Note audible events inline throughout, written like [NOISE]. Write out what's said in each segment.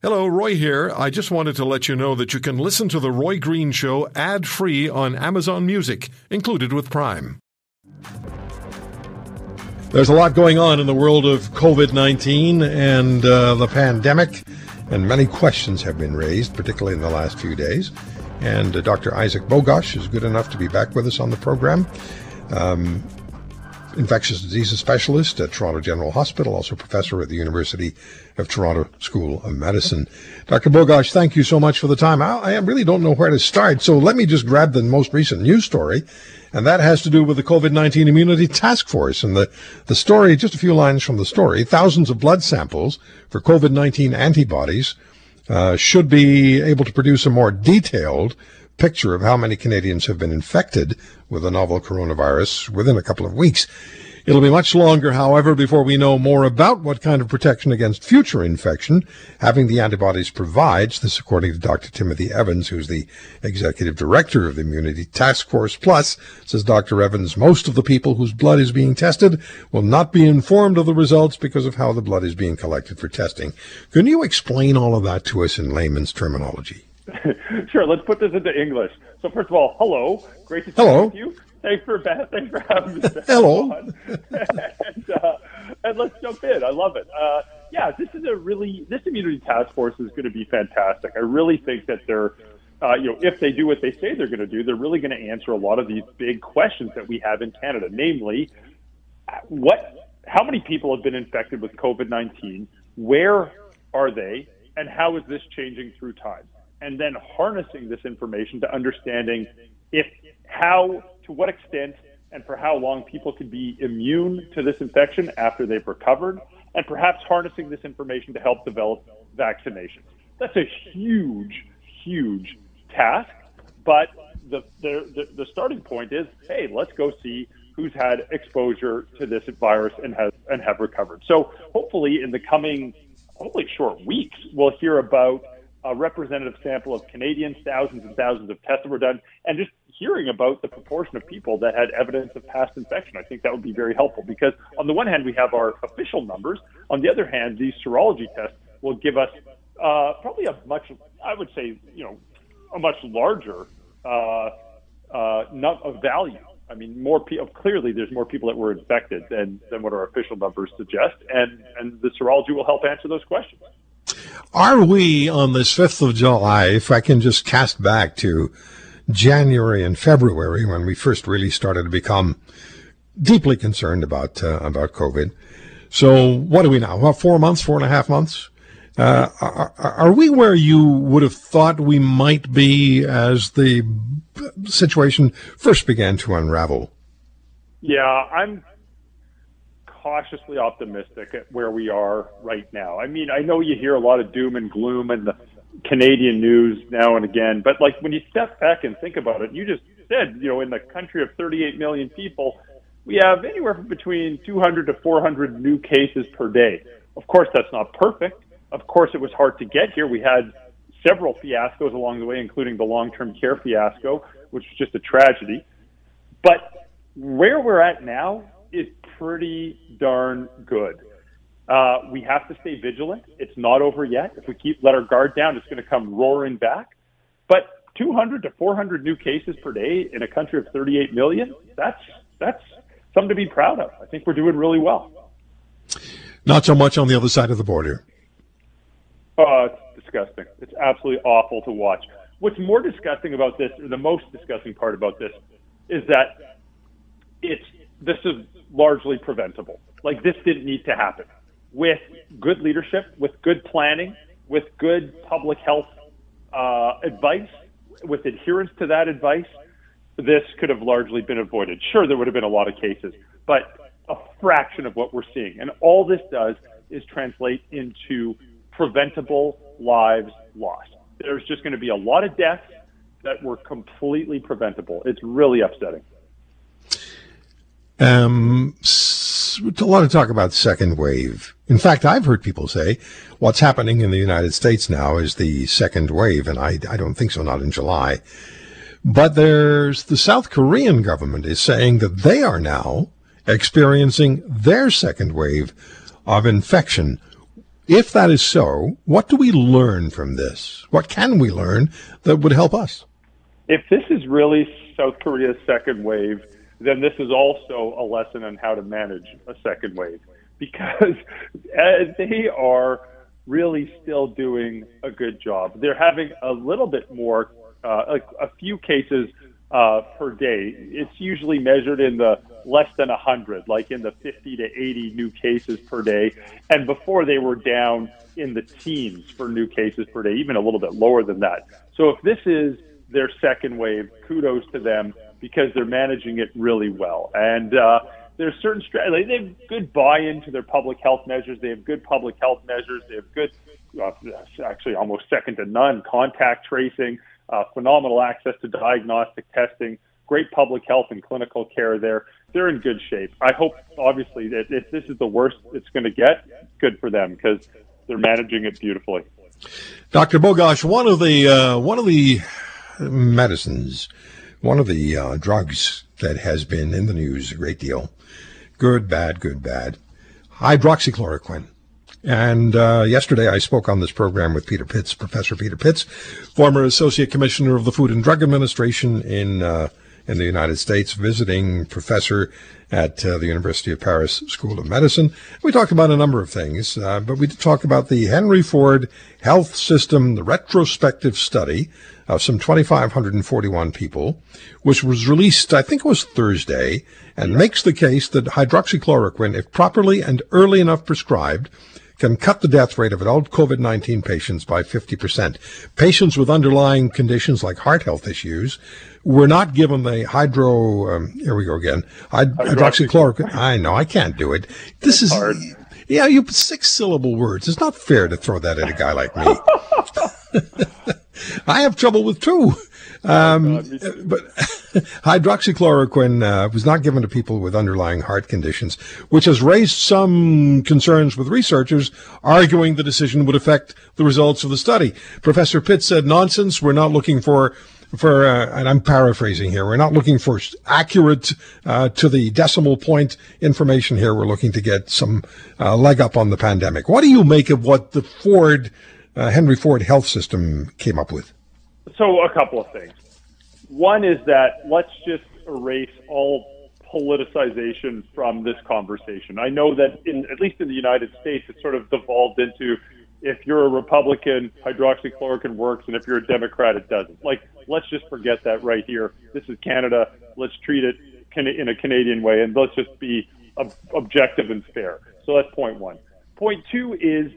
Hello, Roy here. I just wanted to let you know that you can listen to The Roy Green Show ad free on Amazon Music, included with Prime. There's a lot going on in the world of COVID 19 and uh, the pandemic, and many questions have been raised, particularly in the last few days. And uh, Dr. Isaac Bogoch is good enough to be back with us on the program. Um, infectious diseases specialist at Toronto General Hospital, also professor at the University of Toronto School of Medicine. Dr. Bogoch, thank you so much for the time. I, I really don't know where to start, so let me just grab the most recent news story, and that has to do with the COVID-19 Immunity Task Force. And the, the story, just a few lines from the story, thousands of blood samples for COVID-19 antibodies uh, should be able to produce a more detailed picture of how many Canadians have been infected with the novel coronavirus within a couple of weeks. It'll be much longer, however, before we know more about what kind of protection against future infection having the antibodies provides. This, according to Dr. Timothy Evans, who's the executive director of the Immunity Task Force. Plus, says Dr. Evans, most of the people whose blood is being tested will not be informed of the results because of how the blood is being collected for testing. Can you explain all of that to us in layman's terminology? [LAUGHS] sure. Let's put this into English. So first of all, hello, great to hello. with you. Thanks for thanks for having me. [LAUGHS] hello. [LAUGHS] and, uh, and, let's jump in. I love it. Uh, yeah, this is a really this immunity task force is going to be fantastic. I really think that they're. Uh, you know, if they do what they say they're going to do, they're really going to answer a lot of these big questions that we have in Canada, namely, what, how many people have been infected with COVID-19? Where are they? And how is this changing through time? and then harnessing this information to understanding if how to what extent and for how long people could be immune to this infection after they've recovered and perhaps harnessing this information to help develop vaccinations. That's a huge, huge task, but the, the, the starting point is, hey, let's go see who's had exposure to this virus and has and have recovered. So hopefully in the coming hopefully short weeks, we'll hear about a representative sample of Canadians, thousands and thousands of tests were done, and just hearing about the proportion of people that had evidence of past infection. I think that would be very helpful because on the one hand, we have our official numbers. On the other hand, these serology tests will give us uh, probably a much, I would say, you know, a much larger uh, uh, nut of value. I mean, more. Clearly, there's more people that were infected than than what our official numbers suggest, and and the serology will help answer those questions. Are we on this 5th of July, if I can just cast back to January and February when we first really started to become deeply concerned about, uh, about COVID. So what are we now? About four months, four and a half months? Uh, are, are, we where you would have thought we might be as the situation first began to unravel? Yeah, I'm cautiously optimistic at where we are right now. I mean, I know you hear a lot of doom and gloom and the Canadian news now and again, but like when you step back and think about it, you just said, you know, in the country of 38 million people, we have anywhere from between 200 to 400 new cases per day. Of course, that's not perfect. Of course, it was hard to get here. We had several fiascos along the way, including the long-term care fiasco, which was just a tragedy. But where we're at now is pretty darn good. Uh, we have to stay vigilant. It's not over yet. If we keep let our guard down, it's going to come roaring back. But 200 to 400 new cases per day in a country of 38 million, that's that's something to be proud of. I think we're doing really well. Not so much on the other side of the border. Oh, it's disgusting. It's absolutely awful to watch. What's more disgusting about this, or the most disgusting part about this, is that it's this is largely preventable. Like this didn't need to happen. With good leadership, with good planning, with good public health uh, advice, with adherence to that advice, this could have largely been avoided. Sure, there would have been a lot of cases, but a fraction of what we're seeing. And all this does is translate into preventable lives lost. There's just going to be a lot of deaths that were completely preventable. It's really upsetting. Um, a lot of talk about second wave. In fact, I've heard people say what's happening in the United States now is the second wave, and I, I don't think so, not in July. But there's the South Korean government is saying that they are now experiencing their second wave of infection. If that is so, what do we learn from this? What can we learn that would help us? If this is really South Korea's second wave, then this is also a lesson on how to manage a second wave because [LAUGHS] they are really still doing a good job. They're having a little bit more, uh, a, a few cases uh, per day. It's usually measured in the less than 100, like in the 50 to 80 new cases per day. And before they were down in the teens for new cases per day, even a little bit lower than that. So if this is their second wave, kudos to them because they're managing it really well. And uh, there's certain. They have good buy-in to their public health measures. They have good public health measures. They have good, uh, actually almost second to none, contact tracing uh, phenomenal access to diagnostic testing, great public health and clinical care there. They're in good shape. I hope, obviously, that if this is the worst it's going to get, good for them because they're managing it beautifully. Dr. Bogoch, one of the uh, one of the medicines, one of the uh, drugs that has been in the news a great deal, good, bad, good, bad, hydroxychloroquine. And uh, yesterday I spoke on this program with Peter Pitts, Professor Peter Pitts, former Associate Commissioner of the Food and Drug Administration in uh, in the United States, visiting professor at uh, the University of Paris School of Medicine. We talked about a number of things, uh, but we did talk about the Henry Ford Health System, the retrospective study of some 2,541 people, which was released, I think it was Thursday, and makes the case that hydroxychloroquine, if properly and early enough prescribed, can cut the death rate of adult COVID 19 patients by 50%. Patients with underlying conditions like heart health issues were not given the hydro, um, here we go again, hyd- hydroxychloroquine. I know, I can't do it. This is. Hard. Yeah, you put six syllable words. It's not fair to throw that at a guy like me. [LAUGHS] I have trouble with two. Um, but [LAUGHS] hydroxychloroquine uh, was not given to people with underlying heart conditions, which has raised some concerns with researchers arguing the decision would affect the results of the study. Professor Pitt said, nonsense. We're not looking for for, uh, and I'm paraphrasing here, we're not looking for accurate uh, to the decimal point information here. We're looking to get some uh, leg up on the pandemic. What do you make of what the Ford, uh, Henry Ford Health System came up with? So, a couple of things. One is that let's just erase all politicization from this conversation. I know that in at least in the United States, it's sort of devolved into if you're a Republican, hydroxychloroquine works, and if you're a Democrat, it doesn't. Like, let's just forget that right here. This is Canada. Let's treat it in a Canadian way, and let's just be objective and fair. So that's point one. Point two is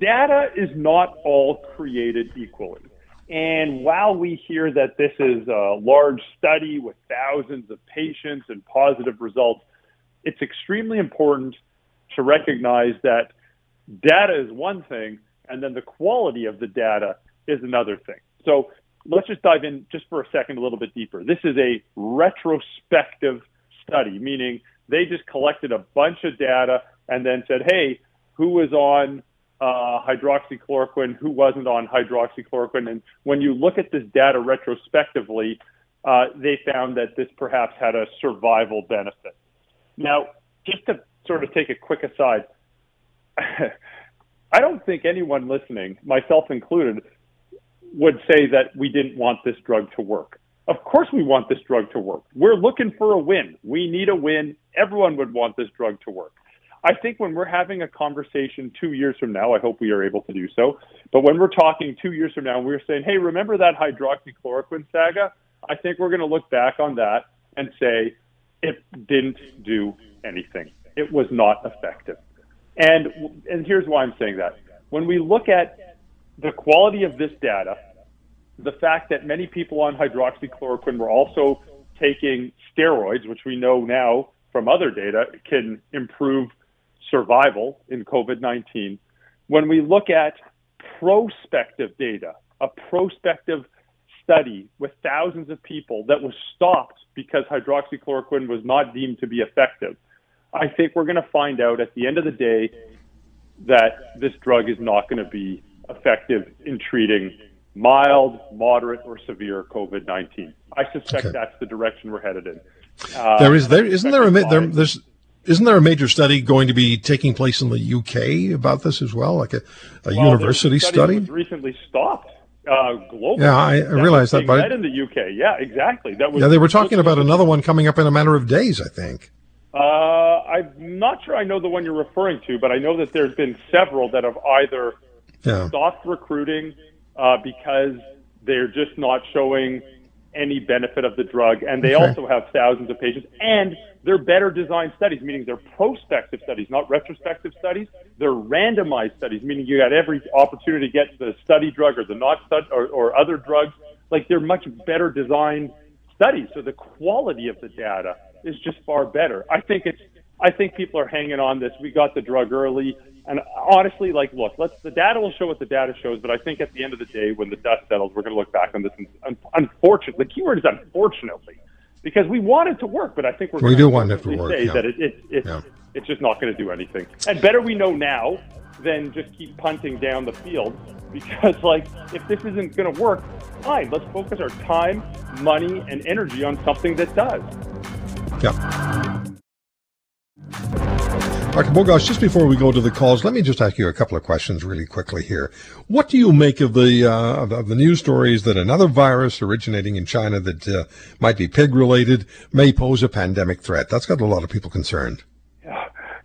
data is not all created equally. And while we hear that this is a large study with thousands of patients and positive results, it's extremely important to recognize that data is one thing, and then the quality of the data is another thing. So let's just dive in just for a second a little bit deeper. This is a retrospective study, meaning they just collected a bunch of data and then said, hey, who was on uh, hydroxychloroquine, who wasn't on hydroxychloroquine. And when you look at this data retrospectively, uh, they found that this perhaps had a survival benefit. Now, just to sort of take a quick aside, [LAUGHS] I don't think anyone listening, myself included, would say that we didn't want this drug to work. Of course, we want this drug to work. We're looking for a win. We need a win. Everyone would want this drug to work. I think when we're having a conversation two years from now, I hope we are able to do so. But when we're talking two years from now, and we're saying, hey, remember that hydroxychloroquine saga? I think we're going to look back on that and say it didn't do anything. It was not effective. And, and here's why I'm saying that. When we look at the quality of this data, the fact that many people on hydroxychloroquine were also taking steroids, which we know now from other data can improve survival in COVID 19, when we look at prospective data, a prospective study with thousands of people that was stopped because hydroxychloroquine was not deemed to be effective, I think we're going to find out at the end of the day that this drug is not going to be effective in treating mild, moderate, or severe COVID 19. I suspect okay. that's the direction we're headed in. Uh, there is there isn't there a there, there's isn't there a major study going to be taking place in the UK about this as well, like a, a Well, university study? was recently stopped uh, globally. Yeah, I- I That was realize that, but- in the UK. Yeah, exactly. That was. Yeah, they were talking about another one coming up in a matter of days, I think. Uh, I'm not sure I know the one you're referring to, but I know that there's been several that have either Yeah. stopped recruiting uh, because they're just not showing any benefit of the drug, and they Okay. also have thousands of patients, and they're better designed studies, meaning they're prospective studies, not retrospective studies. They're randomized studies, meaning you got every opportunity to get the study drug or the not stud or, or other drugs. Like they're much better designed studies, so the quality of the data is just far better. I think it's. I think people are hanging on this. We got the drug early. And honestly, like, look, let's the data will show what the data shows, but I think at the end of the day, when the dust settles, we're going to look back on this. And un- unfortunately, the keyword is unfortunately, because we want it to work, but I think we're We do want it to work, Say yeah. that it, it, it, Yeah. it's just not going to do anything. And better we know now than just keep punting down the field, because like if this isn't going to work, fine, let's focus our time, money, and energy on something that does. Yeah. Dr. Bogoch, just before we go to the calls, let me just ask you a couple of questions really quickly here. What do you make of the uh, of, the news stories that another virus originating in China that uh, might be pig related may pose a pandemic threat? That's got a lot of people concerned.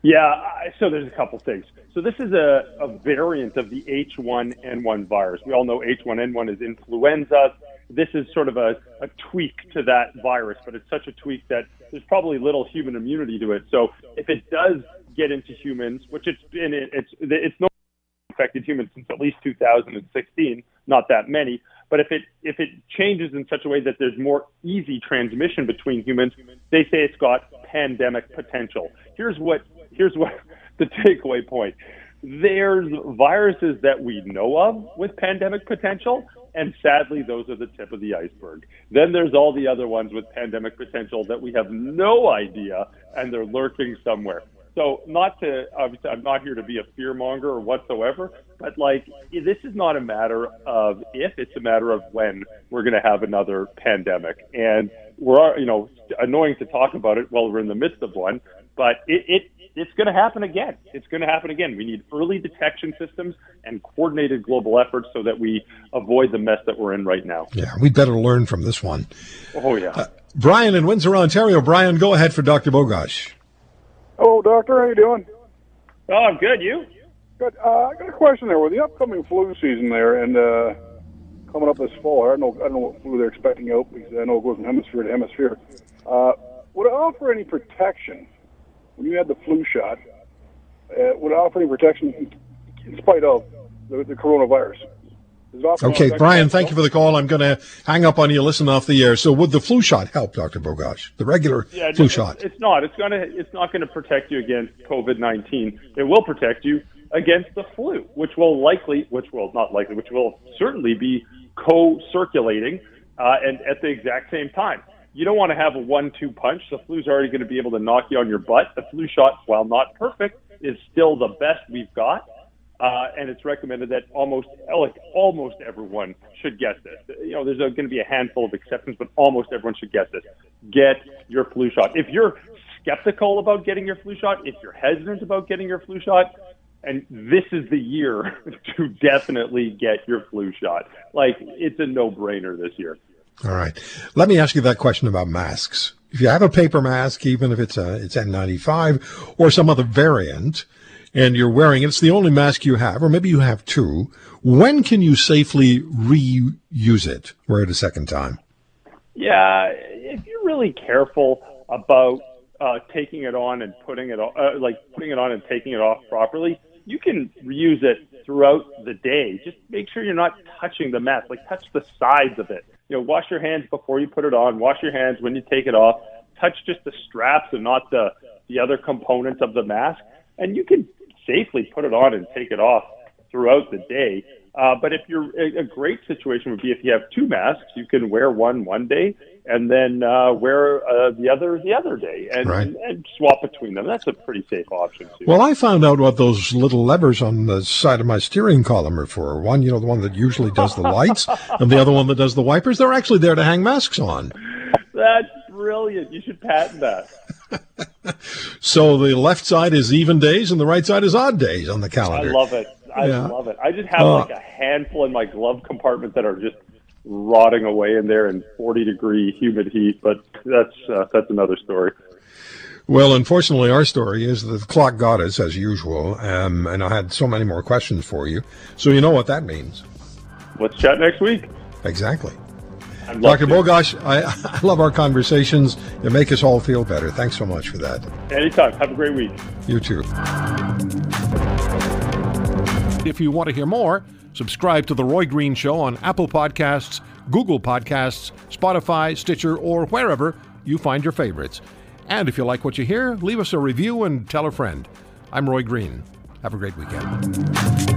Yeah, so there's a couple things. So this is a, a variant of the H1N1 virus. We all know H1N1 is influenza. This is sort of a, a tweak to that virus, but it's such a tweak that there's probably little human immunity to it. So if it does get into humans, which it's been, it's it's no infected humans since at least 2016, not that many. But if it if it changes in such a way that there's more easy transmission between humans, they say it's got pandemic potential. Here's what here's what [LAUGHS] the takeaway point. There's viruses that we know of with pandemic potential, and sadly, those are the tip of the iceberg. Then there's all the other ones with pandemic potential that we have no idea, and they're lurking somewhere. So, not to obviously, I'm not here to be a fear monger or whatsoever, but like this is not a matter of if; it's a matter of when we're going to have another pandemic, and we're you know annoying to talk about it while we're in the midst of one, but it, it it's going to happen again. It's going to happen again. We need early detection systems and coordinated global efforts so that we avoid the mess that we're in right now. Yeah, we'd better learn from this one. Oh yeah. Uh, Brian in Windsor, Ontario. Brian, go ahead for Dr. Bogoch. Hello, doctor. How you doing? oh, I'm good. You? Good. Uh, I got a question there. With the upcoming flu season there and uh, coming up this fall, I don't know. I don't know what flu they're expecting out because I know it goes from hemisphere to hemisphere. Uh, would it offer any protection when you had the flu shot? Uh, would it offer any protection in, spite of the, the coronavirus? Does it offer Okay. Brian, thank you for the call. I'm going to hang up on you, listen off the air. So, would the flu shot help, Dr. Bogoch? The regular Yeah, flu no, shot? It's not. It's gonna. It's not going to protect you against COVID nineteen. It will protect you against the flu, which will likely, which will not likely, which will certainly be co-circulating uh, and at the exact same time. You don't want to have a one-two punch. The flu's already going to be able to knock you on your butt. The flu shot, while not perfect, is still the best we've got. Uh, and it's recommended that almost like almost everyone should get this. You know, there's going to be a handful of exceptions, but almost everyone should get this. Get your flu shot. If you're skeptical about getting your flu shot, if you're hesitant about getting your flu shot, and this is the year [LAUGHS] to definitely get your flu shot. Like it's a no-brainer this year. All right. Let me ask you that question about masks. If you have a paper mask, even if it's a, it's N95 or some other variant, and you're wearing it, it's the only mask you have, or maybe you have two. When can you safely reuse it? Wear it a second time. Yeah, if you're really careful about uh, taking it on and putting it on, uh, like putting it on and taking it off properly, you can reuse it throughout the day. Just make sure you're not touching the mask. Like touch the sides of it. You know, wash your hands before you put it on. Wash your hands when you take it off. Touch just the straps and not the the other components of the mask, and you can safely put it on and take it off throughout the day. Uh, but if you're a, great situation would be if you have two masks, you can wear one one day and then uh, wear uh, the other the other day, and, Right. and swap between them. That's a pretty safe option too. Well, I found out what those little levers on the side of my steering column are for. One, you know, the one that usually does the lights, [LAUGHS] and the other one that does the wipers. They're actually there to hang masks on. That's brilliant. You should patent that. So the left side is even days and the right side is odd days on the calendar. I love it. I Yeah. love it. I just have Uh, like a handful in my glove compartment that are just rotting away in there in 40 degree humid heat. But that's uh, that's another story. Well, unfortunately, our story is the clock got us as usual, um, and I had so many more questions for you. So you know what that means. Let's chat next week. Exactly. I'd Dr. to. Bogoch, I, [LAUGHS] I love our conversations. They make us all feel better. Thanks so much for that. Anytime. Have a great week. You too. If you want to hear more, subscribe to The Roy Green Show on Apple Podcasts, Google Podcasts, Spotify, Stitcher, or wherever you find your favorites. And if you like what you hear, leave us a review and tell a friend. I'm Roy Green. Have a great weekend.